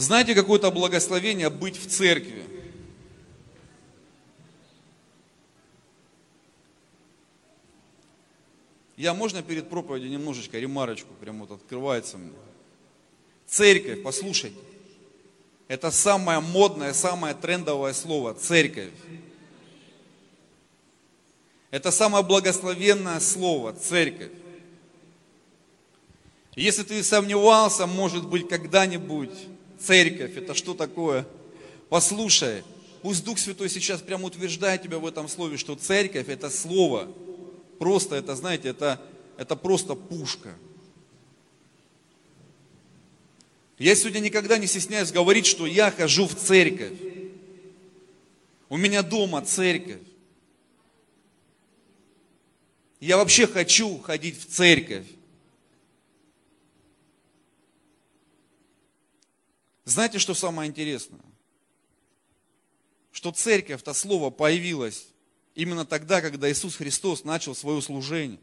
Знаете, какое-то благословение быть в церкви? Я, можно перед проповедью немножечко ремарочку, прям вот открывается мне. Церковь, послушайте. Это самое модное, самое трендовое слово – церковь. Это самое благословенное слово – церковь. Если ты сомневался, может быть, когда-нибудь, церковь, это что такое? Послушай, пусть Дух Святой сейчас прямо утверждает тебя в этом слове, что церковь – это слово – просто это, знаете, это, это просто пушка. Я сегодня никогда не стесняюсь говорить, что я хожу в церковь. У меня дома церковь. Я вообще хочу ходить в церковь. Знаете, что самое интересное? Что церковь, это слово появилось именно тогда, когда Иисус Христос начал свое служение.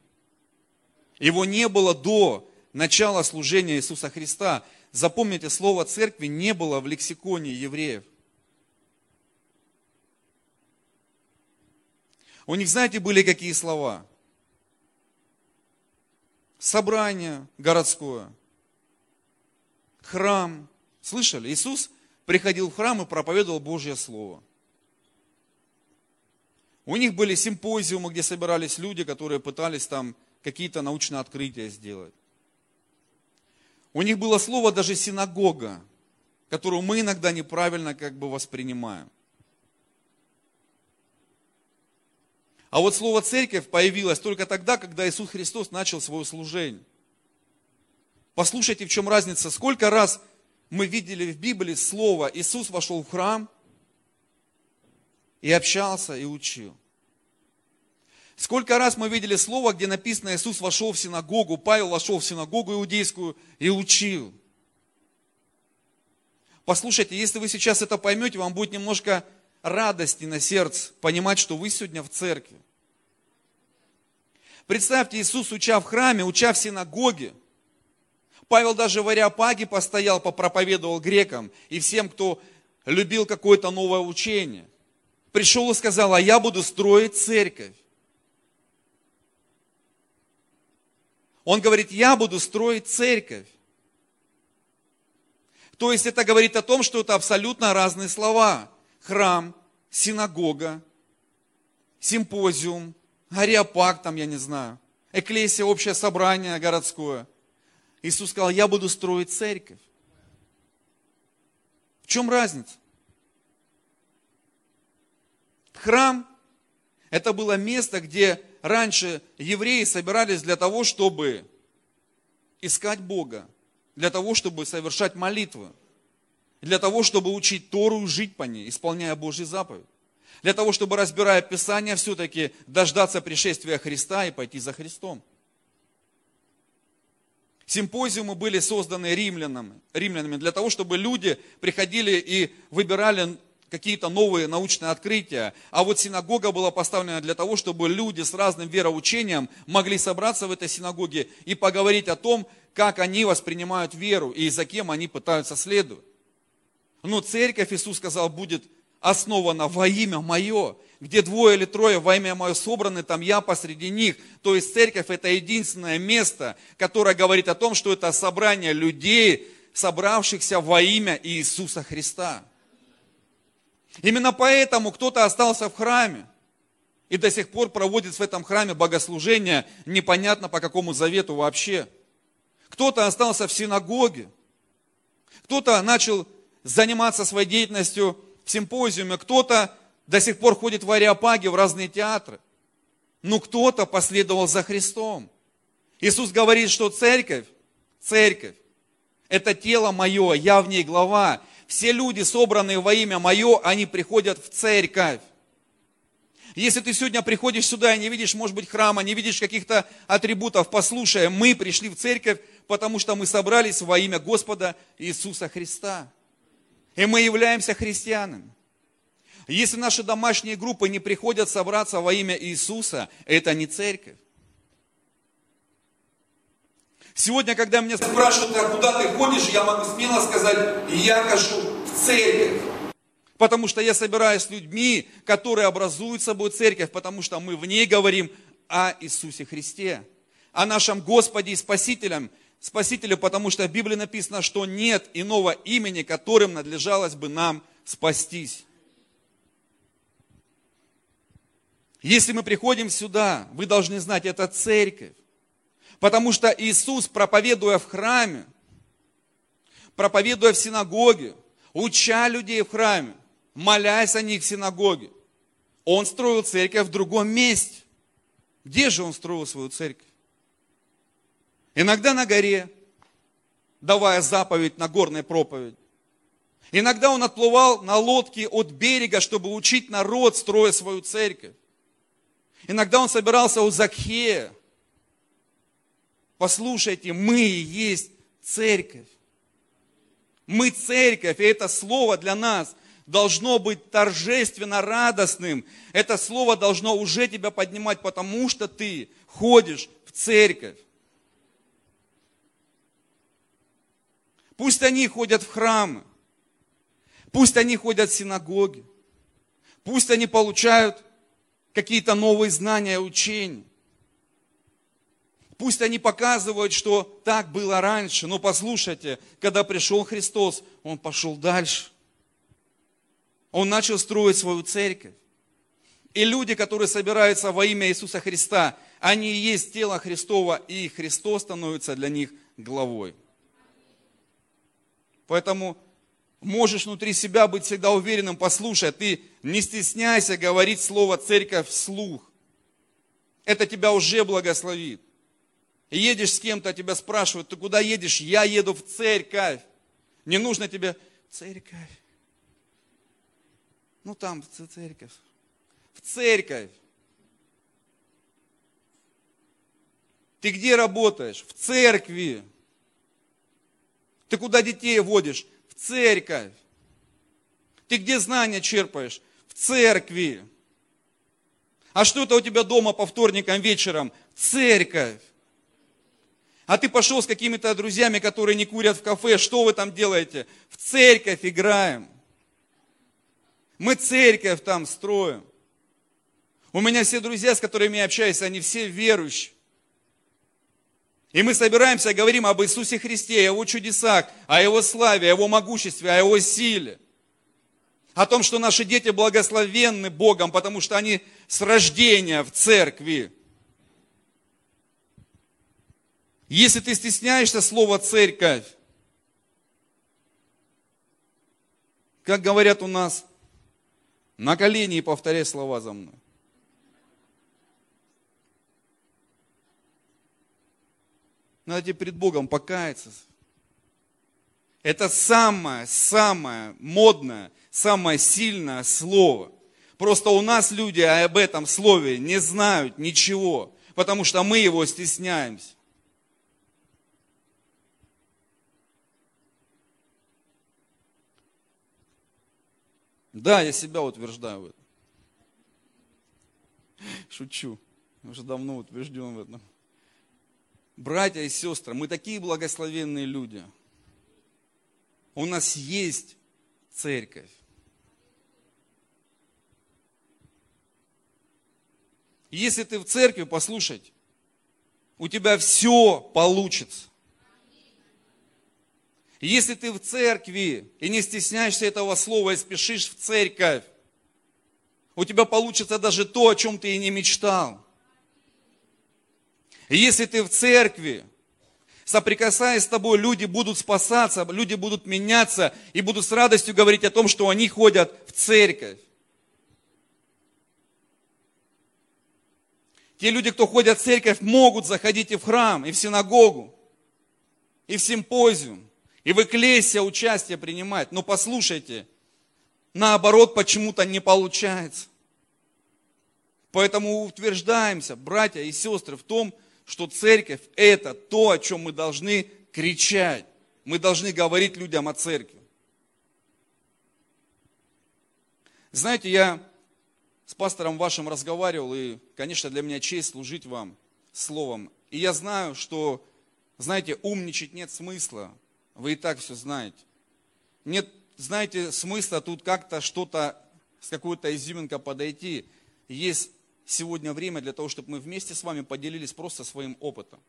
Его не было до начала служения Иисуса Христа. Запомните, слово церкви не было в лексиконе евреев. У них, знаете, были какие слова? Собрание городское, храм. Слышали? Иисус приходил в храм и проповедовал Божье Слово. У них были симпозиумы, где собирались люди, которые пытались там какие-то научные открытия сделать. У них было слово даже синагога, которую мы иногда неправильно как бы воспринимаем. А вот слово церковь появилось только тогда, когда Иисус Христос начал свое служение. Послушайте, в чем разница. Сколько раз мы видели в Библии слово «Иисус вошел в храм», и общался, и учил. Сколько раз мы видели слово, где написано, Иисус вошел в синагогу, Павел вошел в синагогу иудейскую и учил. Послушайте, если вы сейчас это поймете, вам будет немножко радости на сердце понимать, что вы сегодня в церкви. Представьте, Иисус, уча в храме, уча в синагоге, Павел даже в Ариапаге постоял, попроповедовал грекам и всем, кто любил какое-то новое учение пришел и сказал, а я буду строить церковь. Он говорит, я буду строить церковь. То есть это говорит о том, что это абсолютно разные слова. Храм, синагога, симпозиум, ариапак там, я не знаю, эклесия, общее собрание городское. Иисус сказал, я буду строить церковь. В чем разница? Храм – это было место, где раньше евреи собирались для того, чтобы искать Бога, для того, чтобы совершать молитвы, для того, чтобы учить Тору и жить по ней, исполняя Божьи заповеди. Для того, чтобы, разбирая Писание, все-таки дождаться пришествия Христа и пойти за Христом. Симпозиумы были созданы римлянами, римлянами для того, чтобы люди приходили и выбирали какие-то новые научные открытия. А вот синагога была поставлена для того, чтобы люди с разным вероучением могли собраться в этой синагоге и поговорить о том, как они воспринимают веру и за кем они пытаются следовать. Но церковь, Иисус сказал, будет основана во имя Мое. Где двое или трое во имя Мое собраны, там я посреди них. То есть церковь это единственное место, которое говорит о том, что это собрание людей, собравшихся во имя Иисуса Христа. Именно поэтому кто-то остался в храме и до сих пор проводит в этом храме богослужение, непонятно по какому завету вообще. Кто-то остался в синагоге, кто-то начал заниматься своей деятельностью в симпозиуме, кто-то до сих пор ходит в ариапаге, в разные театры. Но кто-то последовал за Христом. Иисус говорит, что церковь, церковь, это тело мое, я в ней глава, все люди, собранные во имя Мое, они приходят в церковь. Если ты сегодня приходишь сюда и не видишь, может быть, храма, не видишь каких-то атрибутов, послушай, мы пришли в церковь, потому что мы собрались во имя Господа Иисуса Христа. И мы являемся христианами. Если наши домашние группы не приходят собраться во имя Иисуса, это не церковь. Сегодня, когда меня спрашивают, а куда ты ходишь, я могу смело сказать, я хожу в церковь. Потому что я собираюсь с людьми, которые образуют собой церковь, потому что мы в ней говорим о Иисусе Христе, о нашем Господе и Спасителем, Спасителю, потому что в Библии написано, что нет иного имени, которым надлежалось бы нам спастись. Если мы приходим сюда, вы должны знать, это церковь. Потому что Иисус, проповедуя в храме, проповедуя в синагоге, уча людей в храме, молясь о них в синагоге, Он строил церковь в другом месте. Где же Он строил свою церковь? Иногда на горе, давая заповедь на горной проповедь. Иногда он отплывал на лодке от берега, чтобы учить народ, строя свою церковь. Иногда он собирался у Закхея, Послушайте, мы есть церковь. Мы церковь, и это слово для нас должно быть торжественно радостным. Это слово должно уже тебя поднимать, потому что ты ходишь в церковь. Пусть они ходят в храмы, пусть они ходят в синагоги, пусть они получают какие-то новые знания учения. Пусть они показывают, что так было раньше, но послушайте, когда пришел Христос, Он пошел дальше. Он начал строить свою церковь. И люди, которые собираются во имя Иисуса Христа, они и есть тело Христова, и Христос становится для них главой. Поэтому можешь внутри себя быть всегда уверенным, послушай, ты не стесняйся говорить слово церковь вслух. Это тебя уже благословит. Едешь с кем-то, тебя спрашивают, ты куда едешь? Я еду в церковь. Не нужно тебе церковь. Ну там церковь. В церковь. Ты где работаешь? В церкви. Ты куда детей водишь? В церковь. Ты где знания черпаешь? В церкви. А что это у тебя дома по вторникам вечером? Церковь. А ты пошел с какими-то друзьями, которые не курят в кафе, что вы там делаете? В церковь играем. Мы церковь там строим. У меня все друзья, с которыми я общаюсь, они все верующие. И мы собираемся говорим об Иисусе Христе, о Его чудесах, о Его славе, о Его могуществе, о Его силе. О том, что наши дети благословенны Богом, потому что они с рождения в церкви. Если ты стесняешься слова церковь, как говорят у нас, на колени повторяй слова за мной. Надо тебе перед Богом покаяться. Это самое, самое модное, самое сильное слово. Просто у нас люди об этом слове не знают ничего, потому что мы его стесняемся. Да, я себя утверждаю в этом. Шучу. Уже давно утвержден в этом. Братья и сестры, мы такие благословенные люди. У нас есть церковь. Если ты в церкви, послушать, у тебя все получится. Если ты в церкви и не стесняешься этого слова и спешишь в церковь, у тебя получится даже то, о чем ты и не мечтал. И если ты в церкви, соприкасаясь с тобой, люди будут спасаться, люди будут меняться и будут с радостью говорить о том, что они ходят в церковь. Те люди, кто ходят в церковь, могут заходить и в храм, и в синагогу, и в симпозиум и в эклесия участие принимать. Но послушайте, наоборот почему-то не получается. Поэтому утверждаемся, братья и сестры, в том, что церковь – это то, о чем мы должны кричать. Мы должны говорить людям о церкви. Знаете, я с пастором вашим разговаривал, и, конечно, для меня честь служить вам словом. И я знаю, что Знаете, умничать нет смысла. Вы и так все знаете. Нет, знаете, смысла тут как-то что-то с какой-то изюминкой подойти. Есть сегодня время для того, чтобы мы вместе с вами поделились просто своим опытом.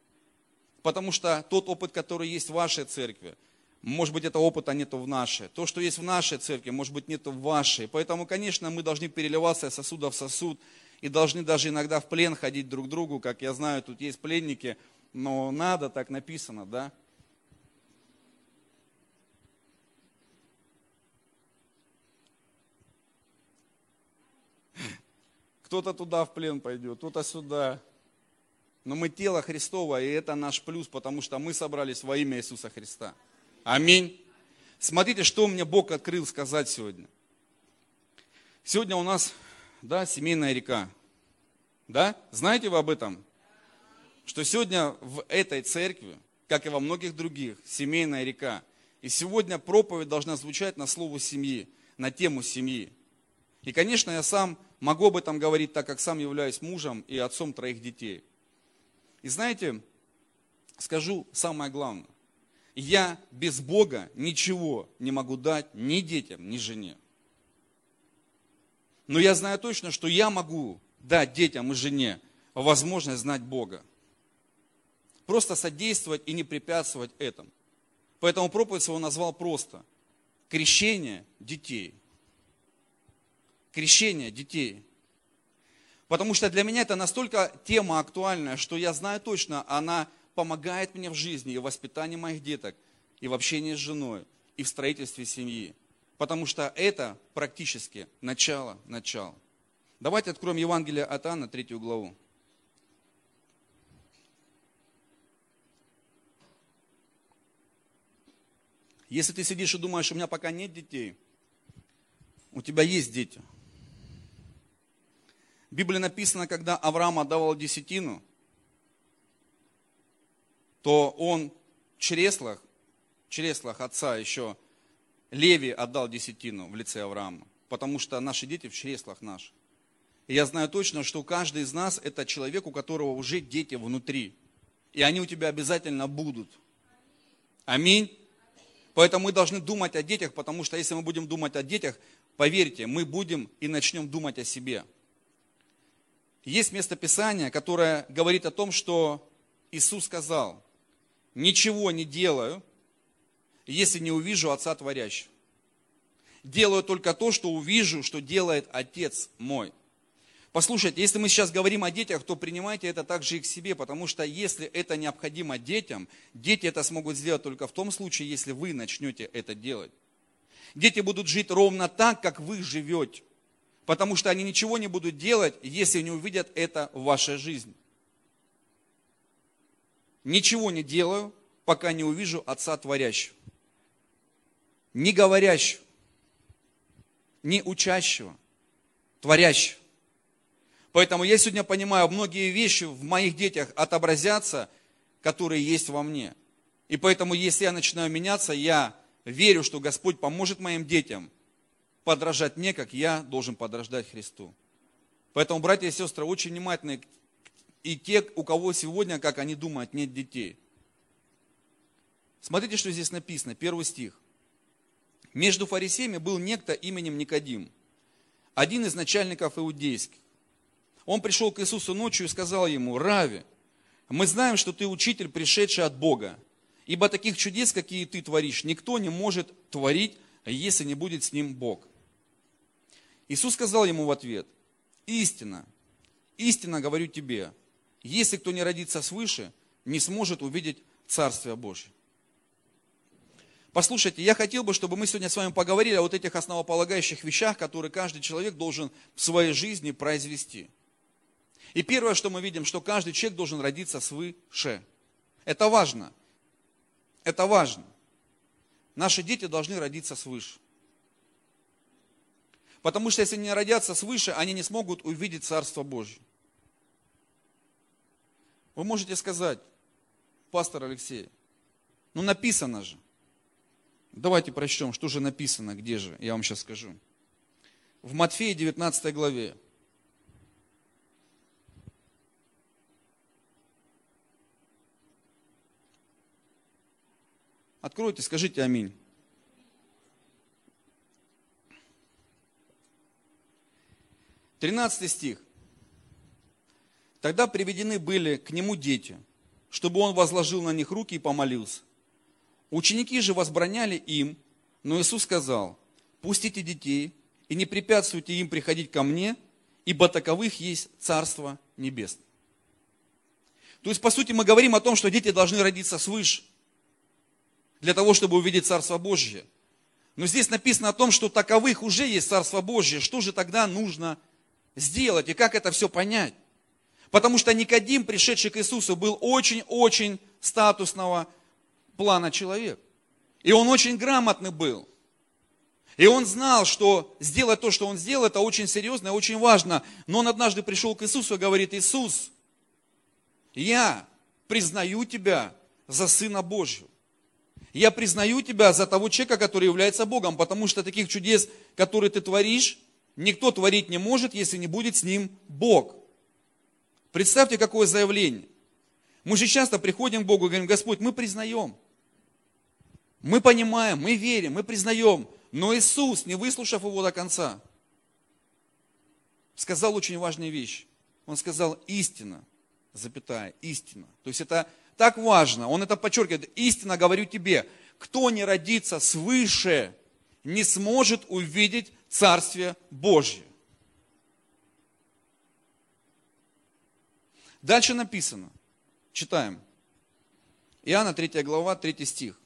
Потому что тот опыт, который есть в вашей церкви, может быть, этого опыта нету в нашей. То, что есть в нашей церкви, может быть, нету в вашей. Поэтому, конечно, мы должны переливаться из сосуда в сосуд и должны даже иногда в плен ходить друг к другу. Как я знаю, тут есть пленники, но надо, так написано, да? Кто-то туда в плен пойдет, кто-то сюда. Но мы тело Христово, и это наш плюс, потому что мы собрались во имя Иисуса Христа. Аминь. Смотрите, что мне Бог открыл сказать сегодня. Сегодня у нас, да, семейная река. Да? Знаете вы об этом? Что сегодня в этой церкви, как и во многих других, семейная река. И сегодня проповедь должна звучать на слово семьи, на тему семьи. И, конечно, я сам могу об этом говорить, так как сам являюсь мужем и отцом троих детей. И знаете, скажу самое главное. Я без Бога ничего не могу дать ни детям, ни жене. Но я знаю точно, что я могу дать детям и жене возможность знать Бога. Просто содействовать и не препятствовать этому. Поэтому проповедь его назвал просто «Крещение детей» крещения детей. Потому что для меня это настолько тема актуальная, что я знаю точно, она помогает мне в жизни и в воспитании моих деток, и в общении с женой, и в строительстве семьи. Потому что это практически начало начал. Давайте откроем Евангелие от Анна, третью главу. Если ты сидишь и думаешь, у меня пока нет детей, у тебя есть дети – в Библии написано, когда Авраам отдавал десятину, то он в чреслах, в чреслах отца еще Леви отдал десятину в лице Авраама, потому что наши дети в чреслах наших. И я знаю точно, что каждый из нас это человек, у которого уже дети внутри. И они у тебя обязательно будут. Аминь. Поэтому мы должны думать о детях, потому что если мы будем думать о детях, поверьте, мы будем и начнем думать о себе. Есть местописание, которое говорит о том, что Иисус сказал, ничего не делаю, если не увижу Отца Творящего. Делаю только то, что увижу, что делает Отец мой. Послушайте, если мы сейчас говорим о детях, то принимайте это также и к себе, потому что если это необходимо детям, дети это смогут сделать только в том случае, если вы начнете это делать. Дети будут жить ровно так, как вы живете потому что они ничего не будут делать, если не увидят это в вашей жизни. Ничего не делаю, пока не увижу Отца Творящего. Не говорящего, не учащего, творящего. Поэтому я сегодня понимаю, многие вещи в моих детях отобразятся, которые есть во мне. И поэтому, если я начинаю меняться, я верю, что Господь поможет моим детям подражать мне, как я должен подражать Христу. Поэтому, братья и сестры, очень внимательны и те, у кого сегодня, как они думают, нет детей. Смотрите, что здесь написано, первый стих. Между фарисеями был некто именем Никодим, один из начальников иудейских. Он пришел к Иисусу ночью и сказал ему, Рави, мы знаем, что ты учитель, пришедший от Бога, ибо таких чудес, какие ты творишь, никто не может творить, если не будет с ним Бог. Иисус сказал ему в ответ, истина, истинно говорю тебе, если кто не родится свыше, не сможет увидеть Царствие Божье. Послушайте, я хотел бы, чтобы мы сегодня с вами поговорили о вот этих основополагающих вещах, которые каждый человек должен в своей жизни произвести. И первое, что мы видим, что каждый человек должен родиться свыше. Это важно. Это важно. Наши дети должны родиться свыше. Потому что если не родятся свыше, они не смогут увидеть Царство Божье. Вы можете сказать, пастор Алексей, ну написано же. Давайте прочтем, что же написано, где же, я вам сейчас скажу. В Матфея 19 главе. Откройте, скажите аминь. Тринадцатый стих. Тогда приведены были к нему дети, чтобы он возложил на них руки и помолился. Ученики же возбраняли им, но Иисус сказал, пустите детей и не препятствуйте им приходить ко мне, ибо таковых есть Царство Небесное. То есть, по сути, мы говорим о том, что дети должны родиться свыше, для того, чтобы увидеть Царство Божье. Но здесь написано о том, что таковых уже есть Царство Божье. Что же тогда нужно сделать и как это все понять? Потому что Никодим, пришедший к Иисусу, был очень-очень статусного плана человек. И он очень грамотный был. И он знал, что сделать то, что он сделал, это очень серьезно и очень важно. Но он однажды пришел к Иисусу и говорит, Иисус, я признаю тебя за Сына Божьего. Я признаю тебя за того человека, который является Богом, потому что таких чудес, которые ты творишь, никто творить не может, если не будет с ним Бог. Представьте, какое заявление. Мы же часто приходим к Богу и говорим, Господь, мы признаем, мы понимаем, мы верим, мы признаем. Но Иисус, не выслушав его до конца, сказал очень важную вещь. Он сказал истина, запятая, истина. То есть это так важно. Он это подчеркивает. Истина говорю тебе, кто не родится свыше, не сможет увидеть Царствие Божье. Дальше написано. Читаем. Иоанна 3 глава, 3 стих.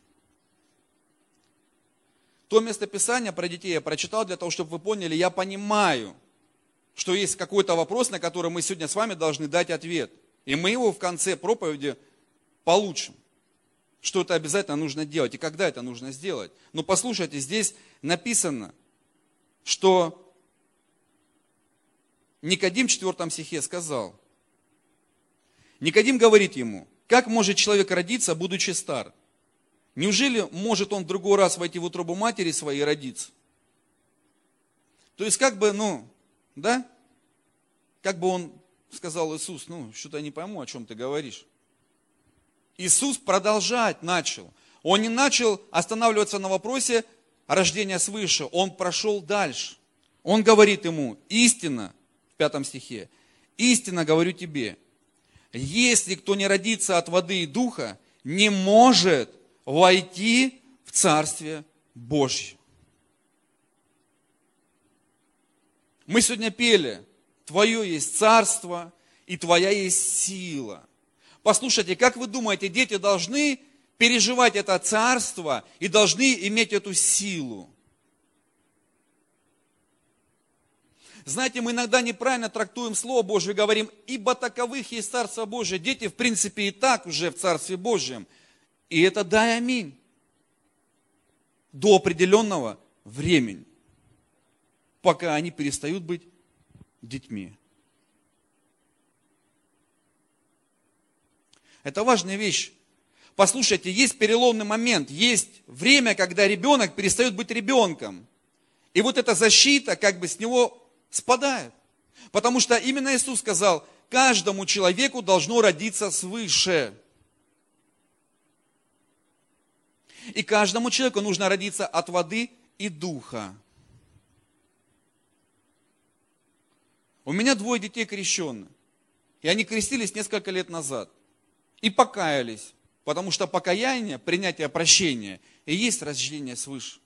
То местописание про детей я прочитал для того, чтобы вы поняли, я понимаю, что есть какой-то вопрос, на который мы сегодня с вами должны дать ответ. И мы его в конце проповеди получим. Что это обязательно нужно делать и когда это нужно сделать. Но послушайте, здесь написано, что Никодим в 4 стихе сказал, Никодим говорит ему, как может человек родиться, будучи стар? Неужели может он в другой раз войти в утробу матери своей и родиться? То есть как бы, ну, да? Как бы он сказал Иисус, ну, что-то я не пойму, о чем ты говоришь. Иисус продолжать начал. Он не начал останавливаться на вопросе рождения свыше, он прошел дальше. Он говорит ему, истина, в пятом стихе, истина говорю тебе, если кто не родится от воды и духа, не может войти в Царствие Божье. Мы сегодня пели, Твое есть царство, и Твоя есть сила. Послушайте, как вы думаете, дети должны переживать это царство и должны иметь эту силу? Знаете, мы иногда неправильно трактуем Слово Божье и говорим, ибо таковых есть Царство Божие. Дети, в принципе, и так уже в Царстве Божьем – и это дай аминь. До определенного времени. Пока они перестают быть детьми. Это важная вещь. Послушайте, есть переломный момент, есть время, когда ребенок перестает быть ребенком. И вот эта защита как бы с него спадает. Потому что именно Иисус сказал, каждому человеку должно родиться свыше. И каждому человеку нужно родиться от воды и духа. У меня двое детей крещенных. И они крестились несколько лет назад. И покаялись. Потому что покаяние, принятие прощения и есть рождение свыше.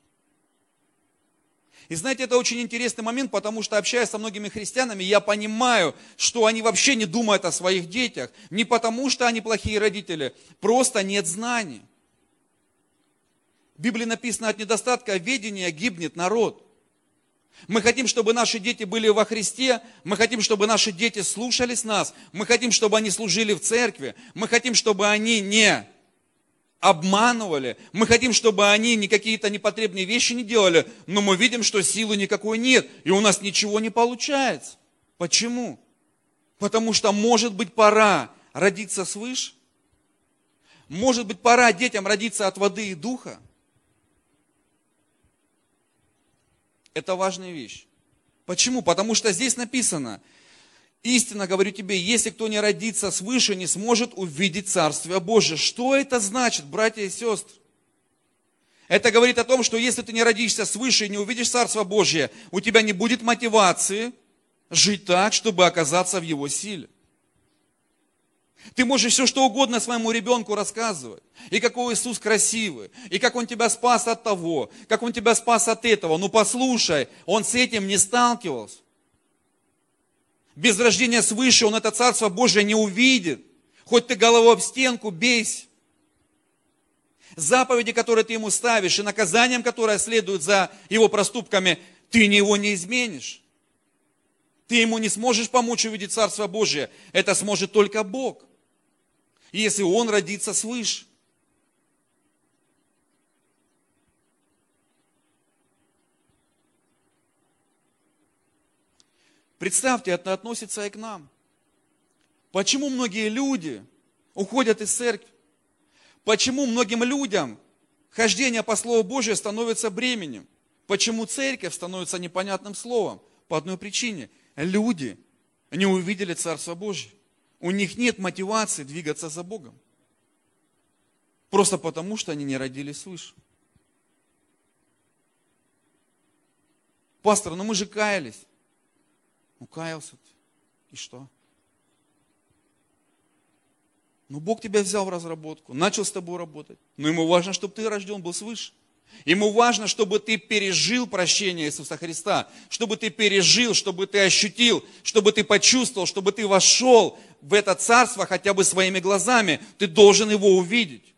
И знаете, это очень интересный момент, потому что общаясь со многими христианами, я понимаю, что они вообще не думают о своих детях. Не потому, что они плохие родители, просто нет знаний. В Библии написано, от недостатка ведения гибнет народ. Мы хотим, чтобы наши дети были во Христе, мы хотим, чтобы наши дети слушались нас, мы хотим, чтобы они служили в церкви, мы хотим, чтобы они не обманывали, мы хотим, чтобы они не какие-то непотребные вещи не делали, но мы видим, что силы никакой нет, и у нас ничего не получается. Почему? Потому что, может быть, пора родиться свыше, может быть, пора детям родиться от воды и духа, Это важная вещь. Почему? Потому что здесь написано, истинно говорю тебе, если кто не родится свыше, не сможет увидеть Царствие Божие. Что это значит, братья и сестры? Это говорит о том, что если ты не родишься свыше и не увидишь Царство Божье, у тебя не будет мотивации жить так, чтобы оказаться в Его силе. Ты можешь все что угодно своему ребенку рассказывать. И какой Иисус красивый, и как Он тебя спас от того, как Он тебя спас от этого. Ну послушай, Он с этим не сталкивался. Без рождения свыше он это Царство Божие не увидит. Хоть ты голову об стенку бейся. Заповеди, которые ты ему ставишь, и наказанием, которое следует за его проступками, ты его не изменишь. Ты ему не сможешь помочь увидеть Царство Божие. Это сможет только Бог если он родится свыше. Представьте, это относится и к нам. Почему многие люди уходят из церкви? Почему многим людям хождение по Слову Божию становится бременем? Почему церковь становится непонятным словом? По одной причине. Люди не увидели Царство Божие. У них нет мотивации двигаться за Богом. Просто потому, что они не родились свыше. Пастор, ну мы же каялись. Каялся ты. И что? Ну Бог тебя взял в разработку, начал с тобой работать. Но ему важно, чтобы ты рожден был свыше. Ему важно, чтобы ты пережил прощение Иисуса Христа, чтобы ты пережил, чтобы ты ощутил, чтобы ты почувствовал, чтобы ты вошел в это царство хотя бы своими глазами. Ты должен его увидеть.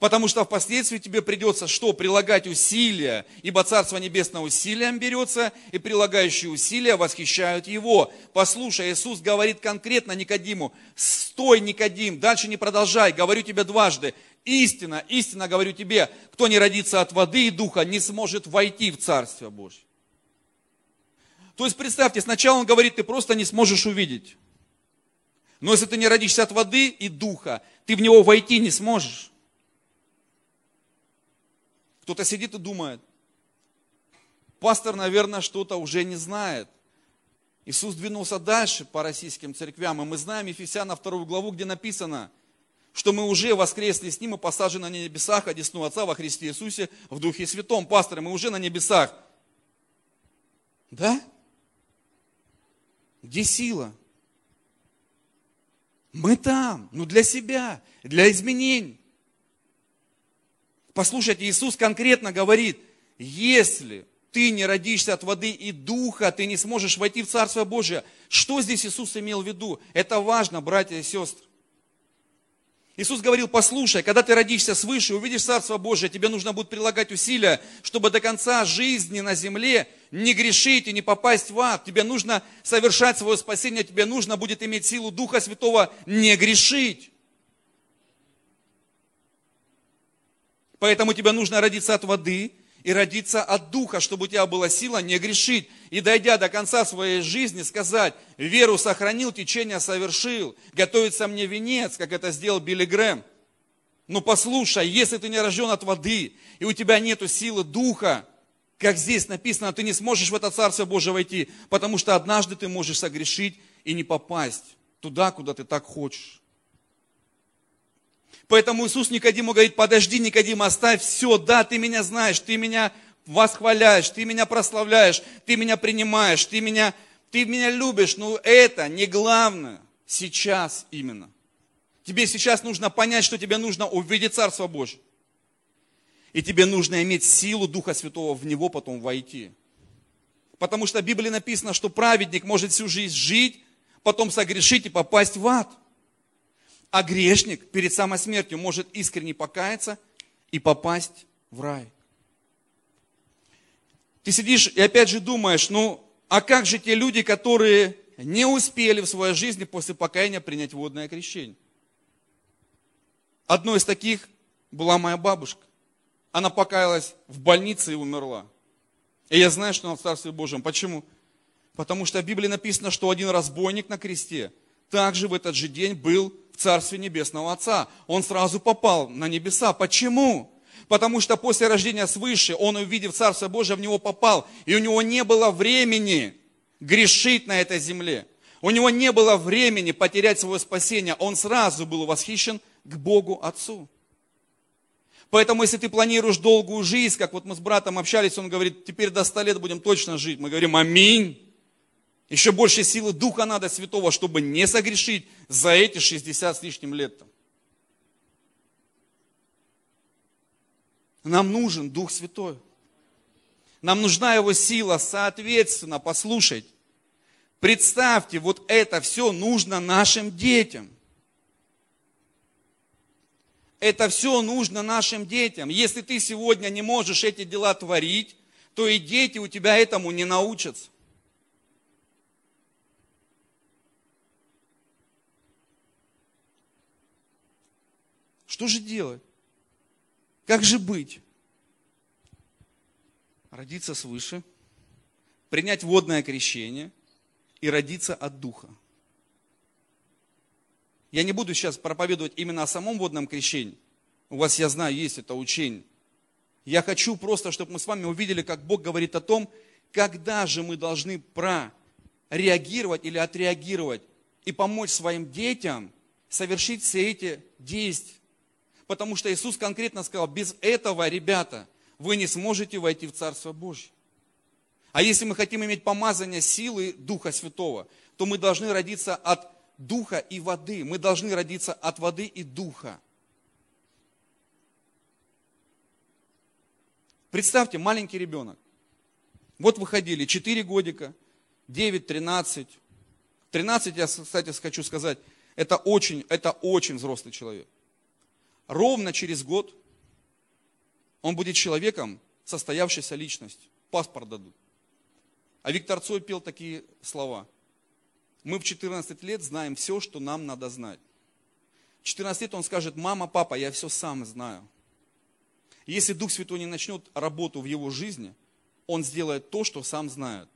Потому что впоследствии тебе придется что? Прилагать усилия, ибо Царство Небесное усилием берется, и прилагающие усилия восхищают Его. Послушай, Иисус говорит конкретно Никодиму, стой, Никодим, дальше не продолжай, говорю тебе дважды, истина, истина говорю тебе, кто не родится от воды и духа, не сможет войти в Царство Божье. То есть представьте, сначала он говорит, ты просто не сможешь увидеть. Но если ты не родишься от воды и духа, ты в него войти не сможешь. Кто-то сидит и думает, пастор, наверное, что-то уже не знает. Иисус двинулся дальше по российским церквям, и мы знаем Ефесяна 2 главу, где написано, что мы уже воскресли с Ним и посажены на небесах, одесну Отца во Христе Иисусе в Духе Святом. Пасторы, мы уже на небесах. Да? Где сила? Мы там, ну для себя, для изменений. Послушайте, Иисус конкретно говорит, если ты не родишься от воды и духа, ты не сможешь войти в Царство Божие. Что здесь Иисус имел в виду? Это важно, братья и сестры. Иисус говорил, послушай, когда ты родишься свыше, увидишь Царство Божие, тебе нужно будет прилагать усилия, чтобы до конца жизни на земле не грешить и не попасть в ад. Тебе нужно совершать свое спасение, тебе нужно будет иметь силу Духа Святого не грешить. Поэтому тебе нужно родиться от воды и родиться от Духа, чтобы у тебя была сила не грешить. И дойдя до конца своей жизни, сказать, веру сохранил, течение совершил, готовится мне венец, как это сделал Билли Грэм. Но послушай, если ты не рожден от воды, и у тебя нет силы Духа, как здесь написано, ты не сможешь в это Царство Божие войти, потому что однажды ты можешь согрешить и не попасть туда, куда ты так хочешь. Поэтому Иисус Никодиму говорит, подожди, Никодим, оставь все, да, ты меня знаешь, ты меня восхваляешь, ты меня прославляешь, ты меня принимаешь, ты меня, ты меня любишь, но это не главное сейчас именно. Тебе сейчас нужно понять, что тебе нужно увидеть Царство Божье. И тебе нужно иметь силу Духа Святого в него потом войти. Потому что в Библии написано, что праведник может всю жизнь жить, потом согрешить и попасть в ад. А грешник перед самой смертью может искренне покаяться и попасть в рай. Ты сидишь и опять же думаешь, ну, а как же те люди, которые не успели в своей жизни после покаяния принять водное крещение? Одной из таких была моя бабушка. Она покаялась в больнице и умерла. И я знаю, что она в Царстве Божьем. Почему? Потому что в Библии написано, что один разбойник на кресте также в этот же день был Царстве Небесного Отца. Он сразу попал на небеса. Почему? Потому что после рождения свыше, он, увидев Царство Божие, в него попал. И у него не было времени грешить на этой земле. У него не было времени потерять свое спасение. Он сразу был восхищен к Богу Отцу. Поэтому, если ты планируешь долгую жизнь, как вот мы с братом общались, он говорит, теперь до 100 лет будем точно жить. Мы говорим, аминь. Еще больше силы Духа надо Святого, чтобы не согрешить за эти 60 с лишним лет. Нам нужен Дух Святой. Нам нужна Его сила, соответственно, послушать. Представьте, вот это все нужно нашим детям. Это все нужно нашим детям. Если ты сегодня не можешь эти дела творить, то и дети у тебя этому не научатся. Что же делать? Как же быть? Родиться свыше, принять водное крещение и родиться от Духа. Я не буду сейчас проповедовать именно о самом водном крещении. У вас, я знаю, есть это учение. Я хочу просто, чтобы мы с вами увидели, как Бог говорит о том, когда же мы должны прореагировать или отреагировать и помочь своим детям совершить все эти действия. Потому что Иисус конкретно сказал, без этого, ребята, вы не сможете войти в Царство Божье. А если мы хотим иметь помазание силы Духа Святого, то мы должны родиться от Духа и воды. Мы должны родиться от воды и Духа. Представьте, маленький ребенок. Вот выходили 4 годика, 9, 13. 13, я, кстати, хочу сказать, это очень, это очень взрослый человек ровно через год он будет человеком, состоявшейся личностью. Паспорт дадут. А Виктор Цой пел такие слова. Мы в 14 лет знаем все, что нам надо знать. В 14 лет он скажет, мама, папа, я все сам знаю. Если Дух Святой не начнет работу в его жизни, он сделает то, что сам знает.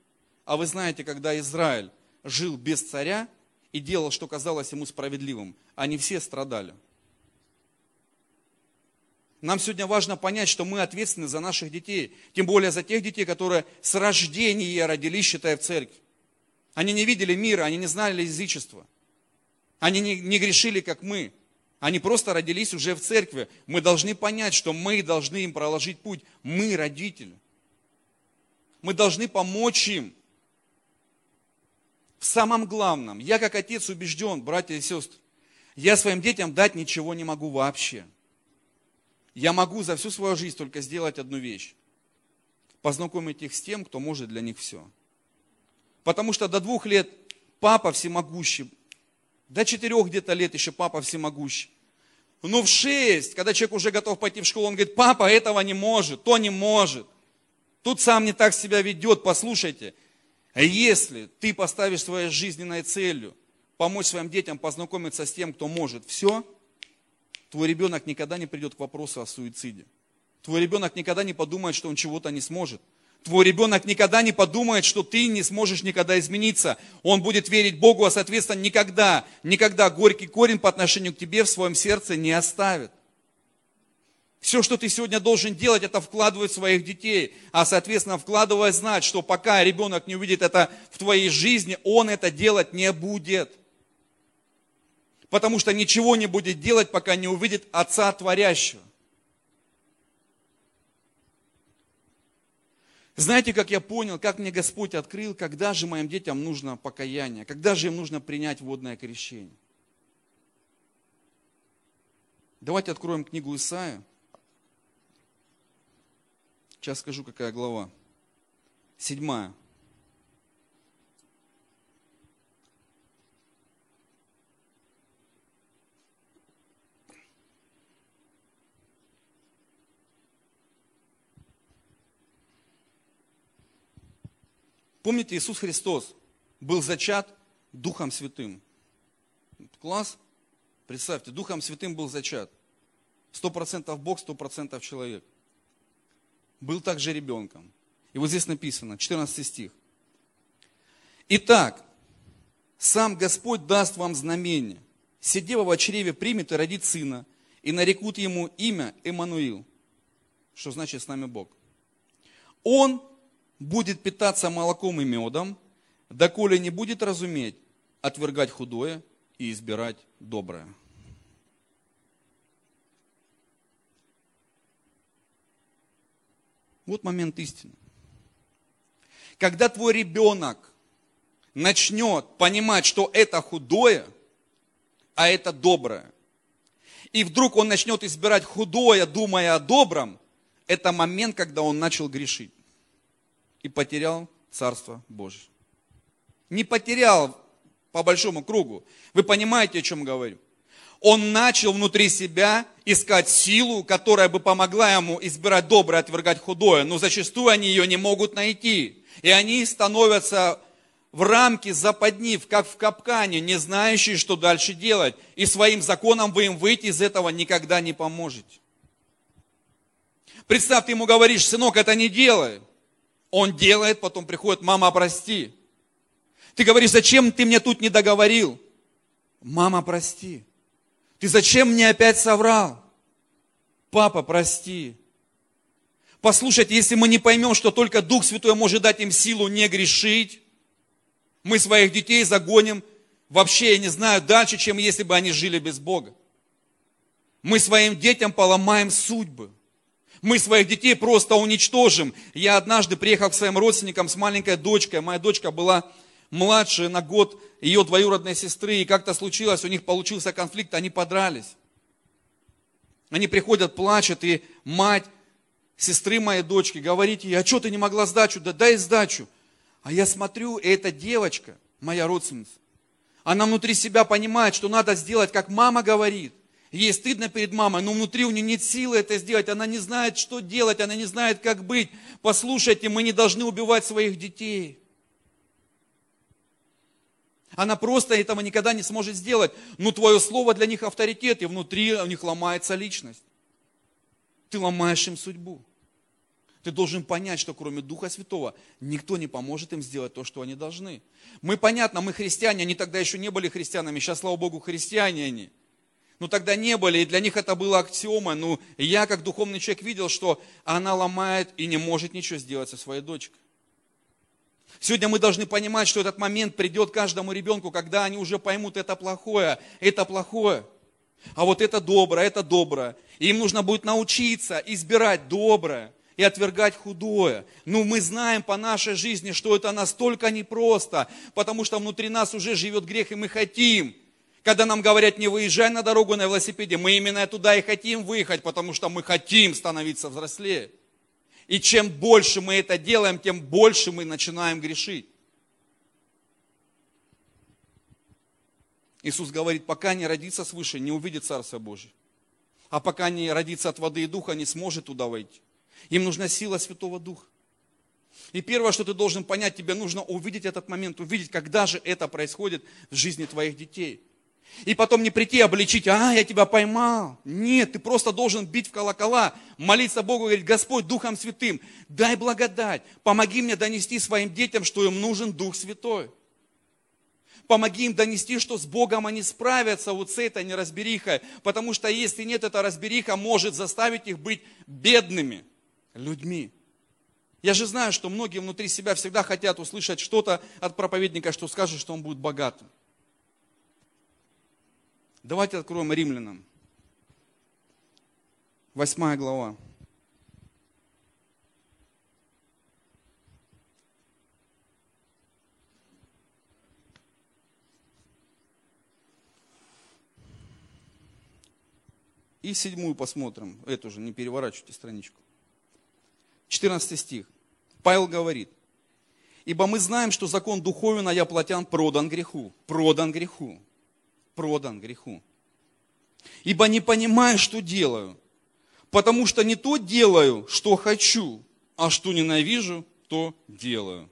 А вы знаете, когда Израиль жил без царя и делал, что казалось ему справедливым, они все страдали. Нам сегодня важно понять, что мы ответственны за наших детей. Тем более за тех детей, которые с рождения родились, считая в церкви. Они не видели мира, они не знали язычества. Они не, не грешили, как мы. Они просто родились уже в церкви. Мы должны понять, что мы должны им проложить путь. Мы родители. Мы должны помочь им. В самом главном, я как отец убежден, братья и сестры, я своим детям дать ничего не могу вообще. Я могу за всю свою жизнь только сделать одну вещь. Познакомить их с тем, кто может для них все. Потому что до двух лет папа всемогущий. До четырех где-то лет еще папа всемогущий. Но в шесть, когда человек уже готов пойти в школу, он говорит, папа этого не может, то не может. Тут сам не так себя ведет, послушайте. Если ты поставишь своей жизненной целью помочь своим детям познакомиться с тем, кто может все, твой ребенок никогда не придет к вопросу о суициде. Твой ребенок никогда не подумает, что он чего-то не сможет. Твой ребенок никогда не подумает, что ты не сможешь никогда измениться. Он будет верить Богу, а соответственно никогда, никогда горький корень по отношению к тебе в своем сердце не оставит. Все, что ты сегодня должен делать, это вкладывать своих детей, а соответственно вкладывая знать, что пока ребенок не увидит это в твоей жизни, он это делать не будет потому что ничего не будет делать, пока не увидит Отца Творящего. Знаете, как я понял, как мне Господь открыл, когда же моим детям нужно покаяние, когда же им нужно принять водное крещение. Давайте откроем книгу Исаия. Сейчас скажу, какая глава. Седьмая. Помните, Иисус Христос был зачат Духом Святым. Класс? Представьте, Духом Святым был зачат. Сто процентов Бог, сто процентов человек. Был также ребенком. И вот здесь написано, 14 стих. Итак, сам Господь даст вам знамение. Сидева в чреве примет и родит сына, и нарекут ему имя Эммануил, что значит с нами Бог. Он будет питаться молоком и медом, доколе не будет разуметь, отвергать худое и избирать доброе. Вот момент истины. Когда твой ребенок начнет понимать, что это худое, а это доброе, и вдруг он начнет избирать худое, думая о добром, это момент, когда он начал грешить и потерял Царство Божие. Не потерял по большому кругу. Вы понимаете, о чем говорю? Он начал внутри себя искать силу, которая бы помогла ему избирать доброе, отвергать худое. Но зачастую они ее не могут найти. И они становятся в рамке западни, как в капкане, не знающие, что дальше делать. И своим законом вы им выйти из этого никогда не поможете. Представь, ты ему говоришь, сынок, это не делай. Он делает, потом приходит, мама, прости. Ты говоришь, зачем ты мне тут не договорил? Мама, прости. Ты зачем мне опять соврал? Папа, прости. Послушайте, если мы не поймем, что только Дух Святой может дать им силу не грешить, мы своих детей загоним вообще, я не знаю, дальше, чем если бы они жили без Бога. Мы своим детям поломаем судьбы. Мы своих детей просто уничтожим. Я однажды приехал к своим родственникам с маленькой дочкой. Моя дочка была младше на год ее двоюродной сестры. И как-то случилось, у них получился конфликт, они подрались. Они приходят, плачут, и мать сестры моей дочки говорит ей, а что ты не могла сдачу? Да дай сдачу. А я смотрю, и эта девочка, моя родственница, она внутри себя понимает, что надо сделать, как мама говорит. Ей стыдно перед мамой, но внутри у нее нет силы это сделать. Она не знает, что делать, она не знает, как быть. Послушайте, мы не должны убивать своих детей. Она просто этого никогда не сможет сделать. Но твое слово для них авторитет, и внутри у них ломается личность. Ты ломаешь им судьбу. Ты должен понять, что кроме Духа Святого никто не поможет им сделать то, что они должны. Мы, понятно, мы христиане, они тогда еще не были христианами, сейчас, слава Богу, христиане они – ну тогда не были, и для них это было аксиома. Ну, я как духовный человек видел, что она ломает и не может ничего сделать со своей дочкой. Сегодня мы должны понимать, что этот момент придет каждому ребенку, когда они уже поймут, это плохое, это плохое. А вот это доброе, это доброе. И им нужно будет научиться избирать доброе и отвергать худое. Ну, мы знаем по нашей жизни, что это настолько непросто, потому что внутри нас уже живет грех, и мы хотим – когда нам говорят, не выезжай на дорогу на велосипеде, мы именно туда и хотим выехать, потому что мы хотим становиться взрослее. И чем больше мы это делаем, тем больше мы начинаем грешить. Иисус говорит, пока не родится свыше, не увидит Царство Божие. А пока не родится от воды и духа, не сможет туда войти. Им нужна сила Святого Духа. И первое, что ты должен понять, тебе нужно увидеть этот момент, увидеть, когда же это происходит в жизни твоих детей. И потом не прийти обличить, а, я тебя поймал. Нет, ты просто должен бить в колокола, молиться Богу и говорить, Господь, Духом Святым, дай благодать, помоги мне донести своим детям, что им нужен Дух Святой. Помоги им донести, что с Богом они справятся вот с этой неразберихой. Потому что если нет, эта разбериха может заставить их быть бедными людьми. Я же знаю, что многие внутри себя всегда хотят услышать что-то от проповедника, что скажет, что он будет богатым. Давайте откроем римлянам. Восьмая глава. И седьмую посмотрим, эту же, не переворачивайте страничку. 14 стих. Павел говорит, ибо мы знаем, что закон духовен, а я платян продан греху. Продан греху продан греху. Ибо не понимаю, что делаю, потому что не то делаю, что хочу, а что ненавижу, то делаю.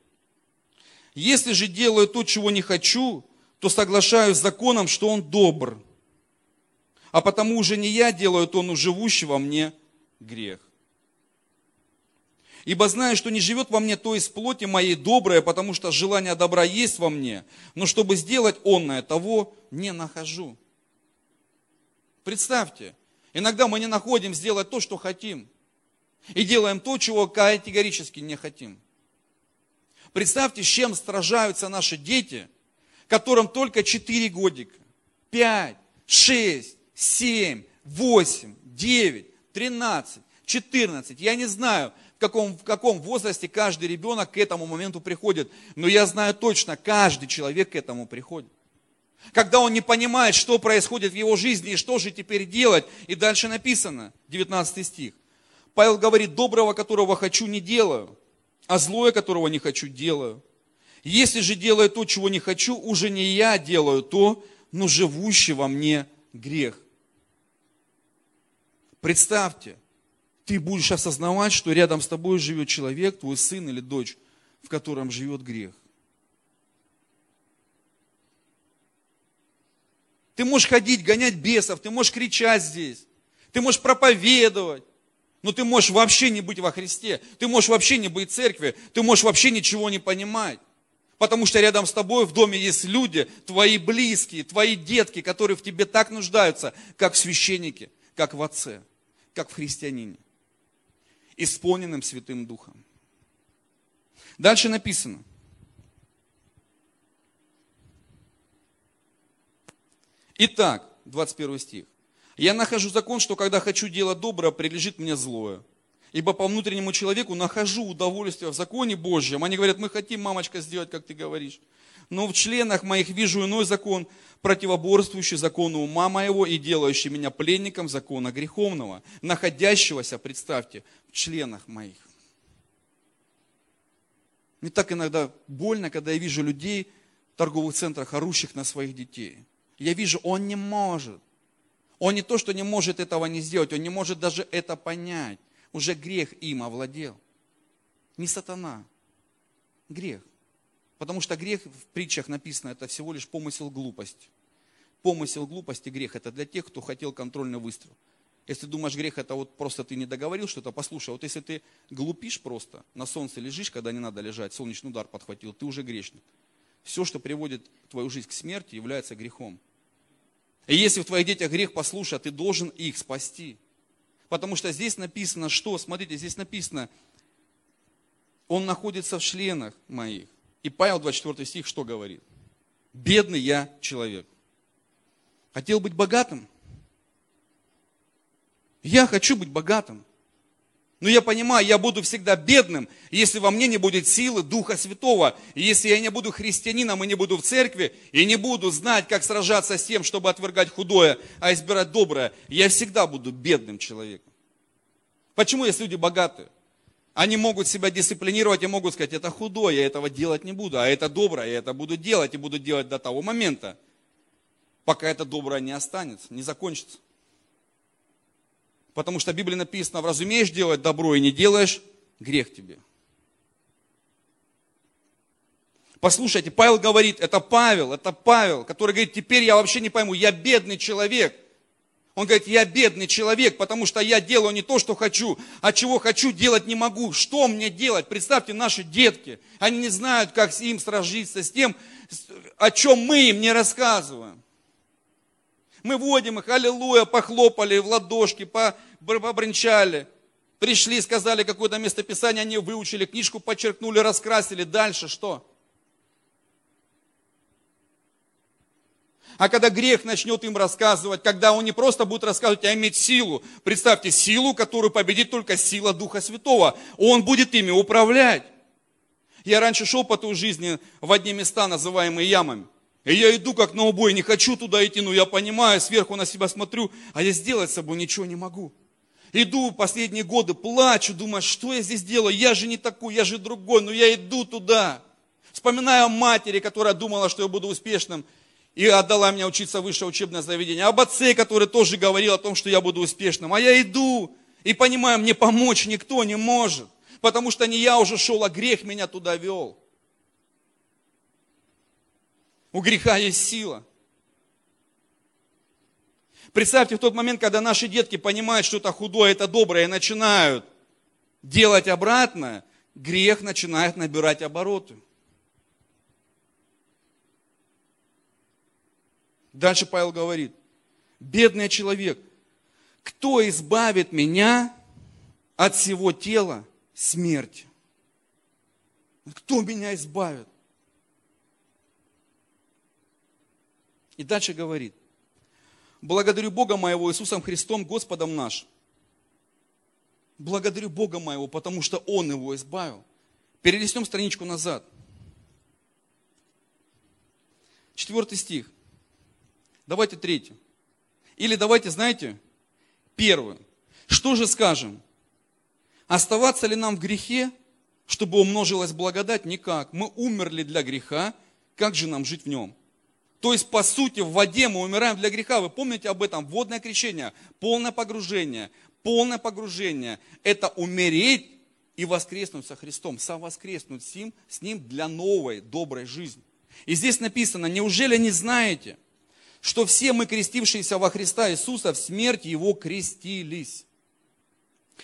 Если же делаю то, чего не хочу, то соглашаюсь с законом, что он добр. А потому уже не я делаю то, но живущий во мне грех. Ибо знаю, что не живет во мне то из плоти моей доброе, потому что желание добра есть во мне, но чтобы сделать онное, того не нахожу. Представьте, иногда мы не находим сделать то, что хотим, и делаем то, чего категорически не хотим. Представьте, с чем сражаются наши дети, которым только 4 годика, 5, 6, 7, 8, 9, 13, 14, я не знаю, каком, в каком возрасте каждый ребенок к этому моменту приходит. Но я знаю точно, каждый человек к этому приходит. Когда он не понимает, что происходит в его жизни и что же теперь делать. И дальше написано, 19 стих. Павел говорит, доброго, которого хочу, не делаю, а злое, которого не хочу, делаю. Если же делаю то, чего не хочу, уже не я делаю то, но живущий во мне грех. Представьте, ты будешь осознавать, что рядом с тобой живет человек, твой сын или дочь, в котором живет грех. Ты можешь ходить, гонять бесов, ты можешь кричать здесь, ты можешь проповедовать, но ты можешь вообще не быть во Христе, ты можешь вообще не быть в церкви, ты можешь вообще ничего не понимать. Потому что рядом с тобой в доме есть люди, твои близкие, твои детки, которые в тебе так нуждаются, как в священнике, как в отце, как в христианине исполненным Святым Духом. Дальше написано. Итак, 21 стих. «Я нахожу закон, что когда хочу делать доброе, прилежит мне злое. Ибо по внутреннему человеку нахожу удовольствие в законе Божьем». Они говорят, мы хотим, мамочка, сделать, как ты говоришь но в членах моих вижу иной закон, противоборствующий закону ума моего и делающий меня пленником закона греховного, находящегося, представьте, в членах моих. Мне так иногда больно, когда я вижу людей в торговых центрах, орущих на своих детей. Я вижу, он не может. Он не то, что не может этого не сделать, он не может даже это понять. Уже грех им овладел. Не сатана, грех. Потому что грех в притчах написано, это всего лишь помысел глупости. Помысел глупости, грех, это для тех, кто хотел контрольный выстрел. Если думаешь, грех это вот просто ты не договорил что-то, послушай, вот если ты глупишь просто, на солнце лежишь, когда не надо лежать, солнечный удар подхватил, ты уже грешник. Все, что приводит твою жизнь к смерти, является грехом. И если в твоих детях грех, послушай, ты должен их спасти. Потому что здесь написано, что, смотрите, здесь написано, он находится в членах моих. И Павел, 24 стих, что говорит? Бедный я человек. Хотел быть богатым? Я хочу быть богатым. Но я понимаю, я буду всегда бедным, если во мне не будет силы Духа Святого. Если я не буду христианином и не буду в церкви, и не буду знать, как сражаться с тем, чтобы отвергать худое, а избирать доброе, я всегда буду бедным человеком. Почему есть люди богатые? Они могут себя дисциплинировать и могут сказать, это худое, я этого делать не буду, а это доброе, я это буду делать и буду делать до того момента, пока это доброе не останется, не закончится. Потому что в Библии написано, вразумеешь делать добро и не делаешь, грех тебе. Послушайте, Павел говорит, это Павел, это Павел, который говорит, теперь я вообще не пойму, я бедный человек. Он говорит, я бедный человек, потому что я делаю не то, что хочу, а чего хочу, делать не могу. Что мне делать? Представьте, наши детки, они не знают, как им сражиться с тем, о чем мы им не рассказываем. Мы водим их, аллилуйя, похлопали в ладошки, побренчали. Пришли, сказали какое-то местописание, они выучили, книжку подчеркнули, раскрасили. Дальше что? А когда грех начнет им рассказывать, когда он не просто будет рассказывать, а иметь силу, представьте, силу, которую победит только сила Духа Святого. Он будет ими управлять. Я раньше шел по той жизни в одни места, называемые ямами. И я иду как на убой, не хочу туда идти, но я понимаю, сверху на себя смотрю, а я сделать с собой ничего не могу. Иду последние годы, плачу, думаю, что я здесь делаю, я же не такой, я же другой, но я иду туда. Вспоминаю о матери, которая думала, что я буду успешным, и отдала меня учиться в высшее учебное заведение. Об отце, который тоже говорил о том, что я буду успешным. А я иду и понимаю, мне помочь никто не может. Потому что не я уже шел, а грех меня туда вел. У греха есть сила. Представьте, в тот момент, когда наши детки понимают, что это худое, это доброе, и начинают делать обратно, грех начинает набирать обороты. Дальше Павел говорит, бедный человек, кто избавит меня от всего тела смерти? Кто меня избавит? И дальше говорит, благодарю Бога моего Иисусом Христом, Господом наш. Благодарю Бога моего, потому что Он его избавил. Перелистнем страничку назад. Четвертый стих. Давайте третий. Или давайте, знаете, первый. Что же скажем? Оставаться ли нам в грехе, чтобы умножилась благодать? Никак. Мы умерли для греха, как же нам жить в нем? То есть, по сути, в воде мы умираем для греха. Вы помните об этом? Водное крещение, полное погружение. Полное погружение – это умереть и воскреснуть со Христом, совоскреснуть с ним, с ним для новой, доброй жизни. И здесь написано, неужели не знаете, что все мы, крестившиеся во Христа Иисуса, в смерть Его крестились?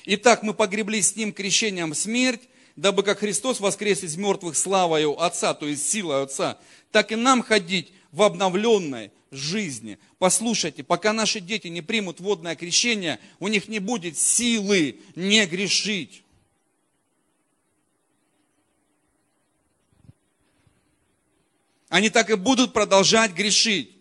Итак, мы погреблись с Ним крещением смерть, дабы как Христос воскрес из мертвых славою Отца, то есть силой Отца, так и нам ходить в обновленной жизни. Послушайте, пока наши дети не примут водное крещение, у них не будет силы не грешить. Они так и будут продолжать грешить.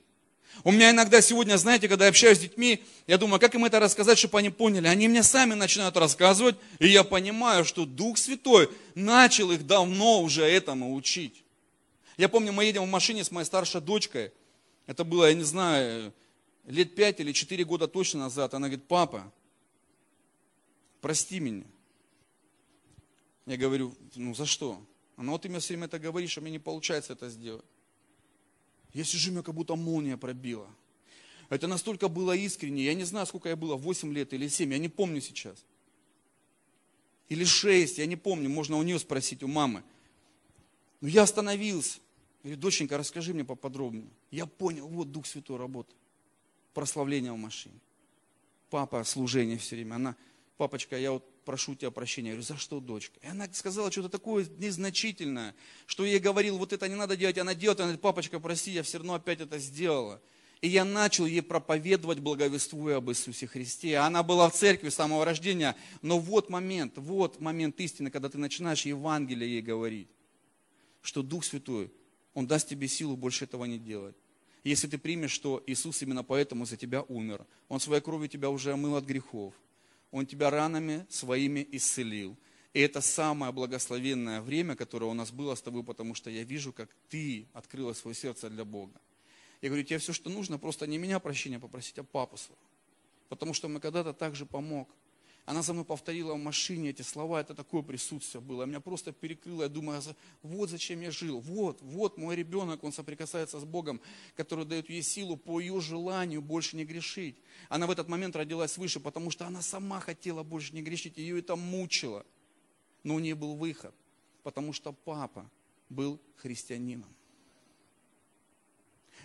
У меня иногда сегодня, знаете, когда я общаюсь с детьми, я думаю, как им это рассказать, чтобы они поняли. Они мне сами начинают рассказывать, и я понимаю, что Дух Святой начал их давно уже этому учить. Я помню, мы едем в машине с моей старшей дочкой. Это было, я не знаю, лет пять или четыре года точно назад. Она говорит, папа, прости меня. Я говорю, ну за что? Она, вот ты мне все время это говоришь, а мне не получается это сделать. Я сижу, меня как будто молния пробила. Это настолько было искренне. Я не знаю, сколько я было, 8 лет или 7, я не помню сейчас. Или 6, я не помню, можно у нее спросить, у мамы. Но я остановился. Говорит, доченька, расскажи мне поподробнее. Я понял, вот Дух Святой работает. Прославление в машине. Папа, служение все время. Она, папочка, я вот прошу тебя прощения. Я говорю, за что, дочка? И она сказала что-то такое незначительное, что я ей говорил, вот это не надо делать, она делает. Она говорит, папочка, прости, я все равно опять это сделала. И я начал ей проповедовать, благовествуя об Иисусе Христе. Она была в церкви с самого рождения. Но вот момент, вот момент истины, когда ты начинаешь Евангелие ей говорить, что Дух Святой он даст тебе силу больше этого не делать. Если ты примешь, что Иисус именно поэтому за тебя умер, Он своей кровью тебя уже омыл от грехов, Он тебя ранами своими исцелил. И это самое благословенное время, которое у нас было с тобой, потому что я вижу, как ты открыла свое сердце для Бога. Я говорю, тебе все, что нужно, просто не меня прощения попросить, а папу своего. Потому что мы когда-то также помог. Она за мной повторила в машине эти слова, это такое присутствие было. Меня просто перекрыло, я думаю, вот зачем я жил, вот, вот мой ребенок, он соприкасается с Богом, который дает ей силу по ее желанию больше не грешить. Она в этот момент родилась свыше, потому что она сама хотела больше не грешить, ее это мучило. Но у нее был выход, потому что папа был христианином.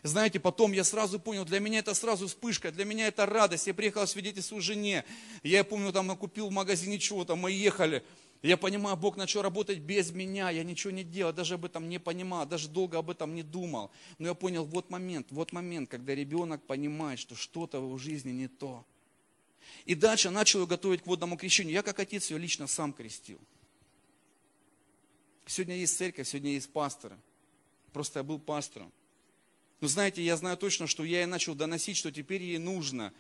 Знаете, потом я сразу понял, для меня это сразу вспышка, для меня это радость. Я приехал свидетельствовать жене. Я помню, там купил в магазине чего-то, мы ехали. Я понимаю, Бог начал работать без меня, я ничего не делал, даже об этом не понимал, даже долго об этом не думал. Но я понял, вот момент, вот момент, когда ребенок понимает, что что-то в его жизни не то. И дальше начал ее готовить к водному крещению. Я как отец ее лично сам крестил. Сегодня есть церковь, сегодня есть пасторы. Просто я был пастором. Но знаете, я знаю точно, что я ей начал доносить, что теперь ей нужно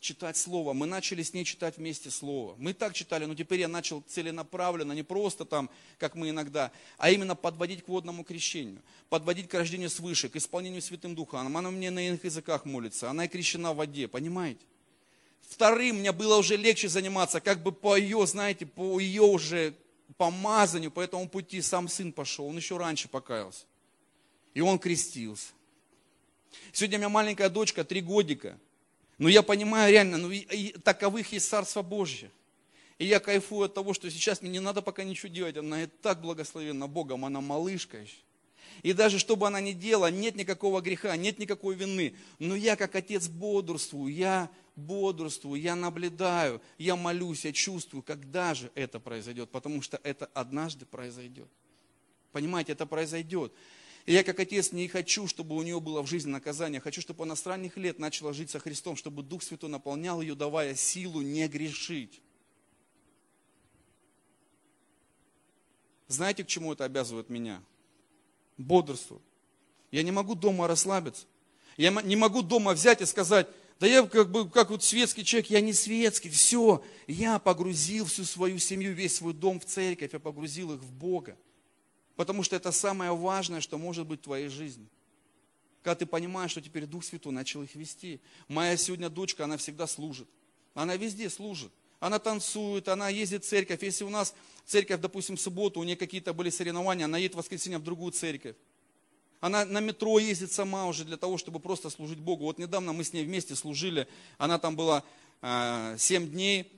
читать Слово. Мы начали с ней читать вместе Слово. Мы так читали, но теперь я начал целенаправленно, не просто там, как мы иногда, а именно подводить к водному крещению, подводить к рождению свыше, к исполнению Святым Духом. Она мне на иных языках молится, она и крещена в воде, понимаете? Вторым мне было уже легче заниматься, как бы по ее, знаете, по ее уже помазанию, по этому пути сам сын пошел, он еще раньше покаялся. И он крестился. Сегодня у меня маленькая дочка, три годика. Но я понимаю реально, ну, и, и, таковых есть Царство Божье. И я кайфую от того, что сейчас мне не надо пока ничего делать. Она и так благословена Богом, она малышка еще. И даже что бы она ни делала, нет никакого греха, нет никакой вины. Но я как отец бодрствую, я бодрствую, я наблюдаю, я молюсь, я чувствую, когда же это произойдет. Потому что это однажды произойдет. Понимаете, это произойдет. И я как отец не хочу, чтобы у нее было в жизни наказание. Хочу, чтобы она с ранних лет начала жить со Христом, чтобы Дух Святой наполнял ее, давая силу не грешить. Знаете, к чему это обязывает меня? Бодрству. Я не могу дома расслабиться. Я не могу дома взять и сказать, да я как бы, как вот светский человек, я не светский, все, я погрузил всю свою семью, весь свой дом в церковь, я погрузил их в Бога. Потому что это самое важное, что может быть в твоей жизни. Когда ты понимаешь, что теперь Дух Святой начал их вести. Моя сегодня дочка, она всегда служит. Она везде служит. Она танцует, она ездит в церковь. Если у нас церковь, допустим, в субботу, у нее какие-то были соревнования, она едет в воскресенье в другую церковь. Она на метро ездит сама уже для того, чтобы просто служить Богу. Вот недавно мы с ней вместе служили. Она там была э, 7 дней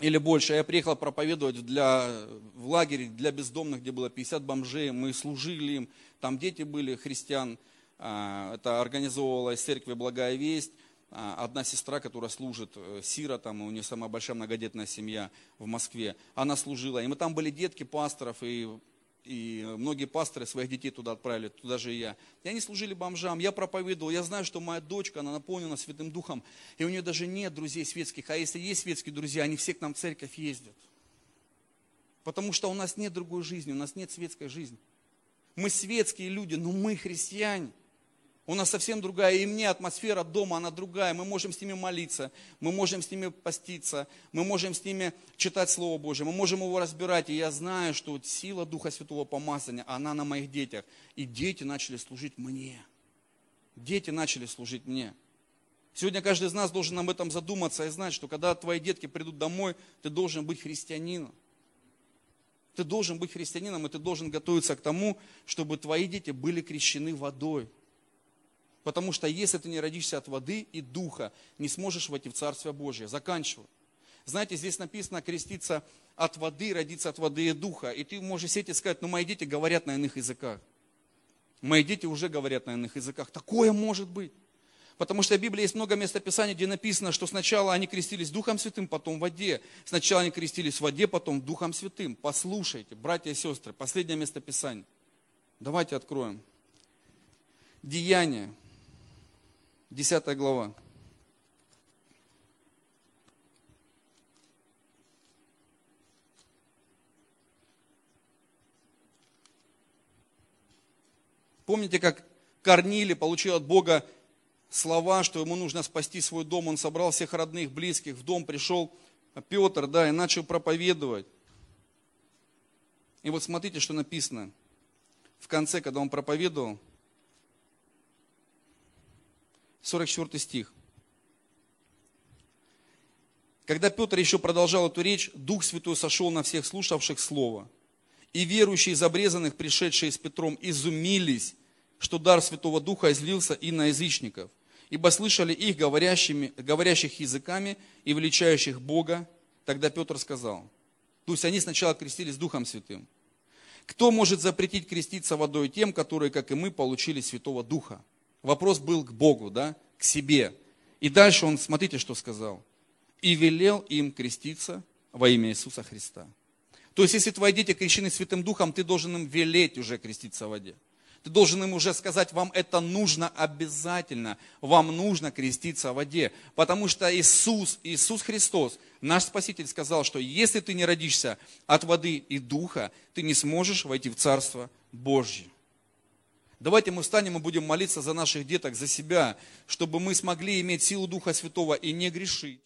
или больше. Я приехал проповедовать для, в лагере для бездомных, где было 50 бомжей. Мы служили им. Там дети были христиан. Э, это организовывала из церкви «Благая весть». А, одна сестра, которая служит, э, Сира, там, у нее самая большая многодетная семья в Москве, она служила. И мы там были детки пасторов, и, и многие пасторы своих детей туда отправили, туда же и я. И они служили бомжам, я проповедовал, я знаю, что моя дочка, она наполнена Святым Духом, и у нее даже нет друзей светских, а если есть светские друзья, они все к нам в церковь ездят. Потому что у нас нет другой жизни, у нас нет светской жизни. Мы светские люди, но мы христиане. У нас совсем другая, и мне атмосфера дома, она другая. Мы можем с ними молиться, мы можем с ними поститься, мы можем с ними читать Слово Божье, мы можем его разбирать. И я знаю, что сила Духа Святого помазания, она на моих детях. И дети начали служить мне. Дети начали служить мне. Сегодня каждый из нас должен об этом задуматься и знать, что когда твои детки придут домой, ты должен быть христианином. Ты должен быть христианином, и ты должен готовиться к тому, чтобы твои дети были крещены водой. Потому что если ты не родишься от воды и духа, не сможешь войти в Царствие Божье. Заканчиваю. Знаете, здесь написано креститься от воды, родиться от воды и духа. И ты можешь сидеть и сказать, ну мои дети говорят на иных языках. Мои дети уже говорят на иных языках. Такое может быть. Потому что в Библии есть много мест Писания, где написано, что сначала они крестились Духом Святым, потом в воде. Сначала они крестились в воде, потом Духом Святым. Послушайте, братья и сестры, последнее место Писания. Давайте откроем. Деяние, 10 глава. Помните, как Корнили получил от Бога слова, что ему нужно спасти свой дом. Он собрал всех родных, близких, в дом пришел Петр, да, и начал проповедовать. И вот смотрите, что написано в конце, когда он проповедовал – 44 стих. Когда Петр еще продолжал эту речь, Дух Святой сошел на всех слушавших Слово. И верующие из обрезанных, пришедшие с Петром, изумились, что дар Святого Духа излился и на язычников, ибо слышали их говорящими, говорящих языками и величающих Бога. Тогда Петр сказал, то есть они сначала крестились Духом Святым. Кто может запретить креститься водой тем, которые, как и мы, получили Святого Духа? Вопрос был к Богу, да, к себе. И дальше он, смотрите, что сказал. И велел им креститься во имя Иисуса Христа. То есть, если твои дети крещены Святым Духом, ты должен им велеть уже креститься в воде. Ты должен им уже сказать, вам это нужно обязательно. Вам нужно креститься в воде. Потому что Иисус, Иисус Христос, наш Спаситель, сказал, что если ты не родишься от воды и духа, ты не сможешь войти в Царство Божье. Давайте мы встанем и будем молиться за наших деток, за себя, чтобы мы смогли иметь силу Духа Святого и не грешить.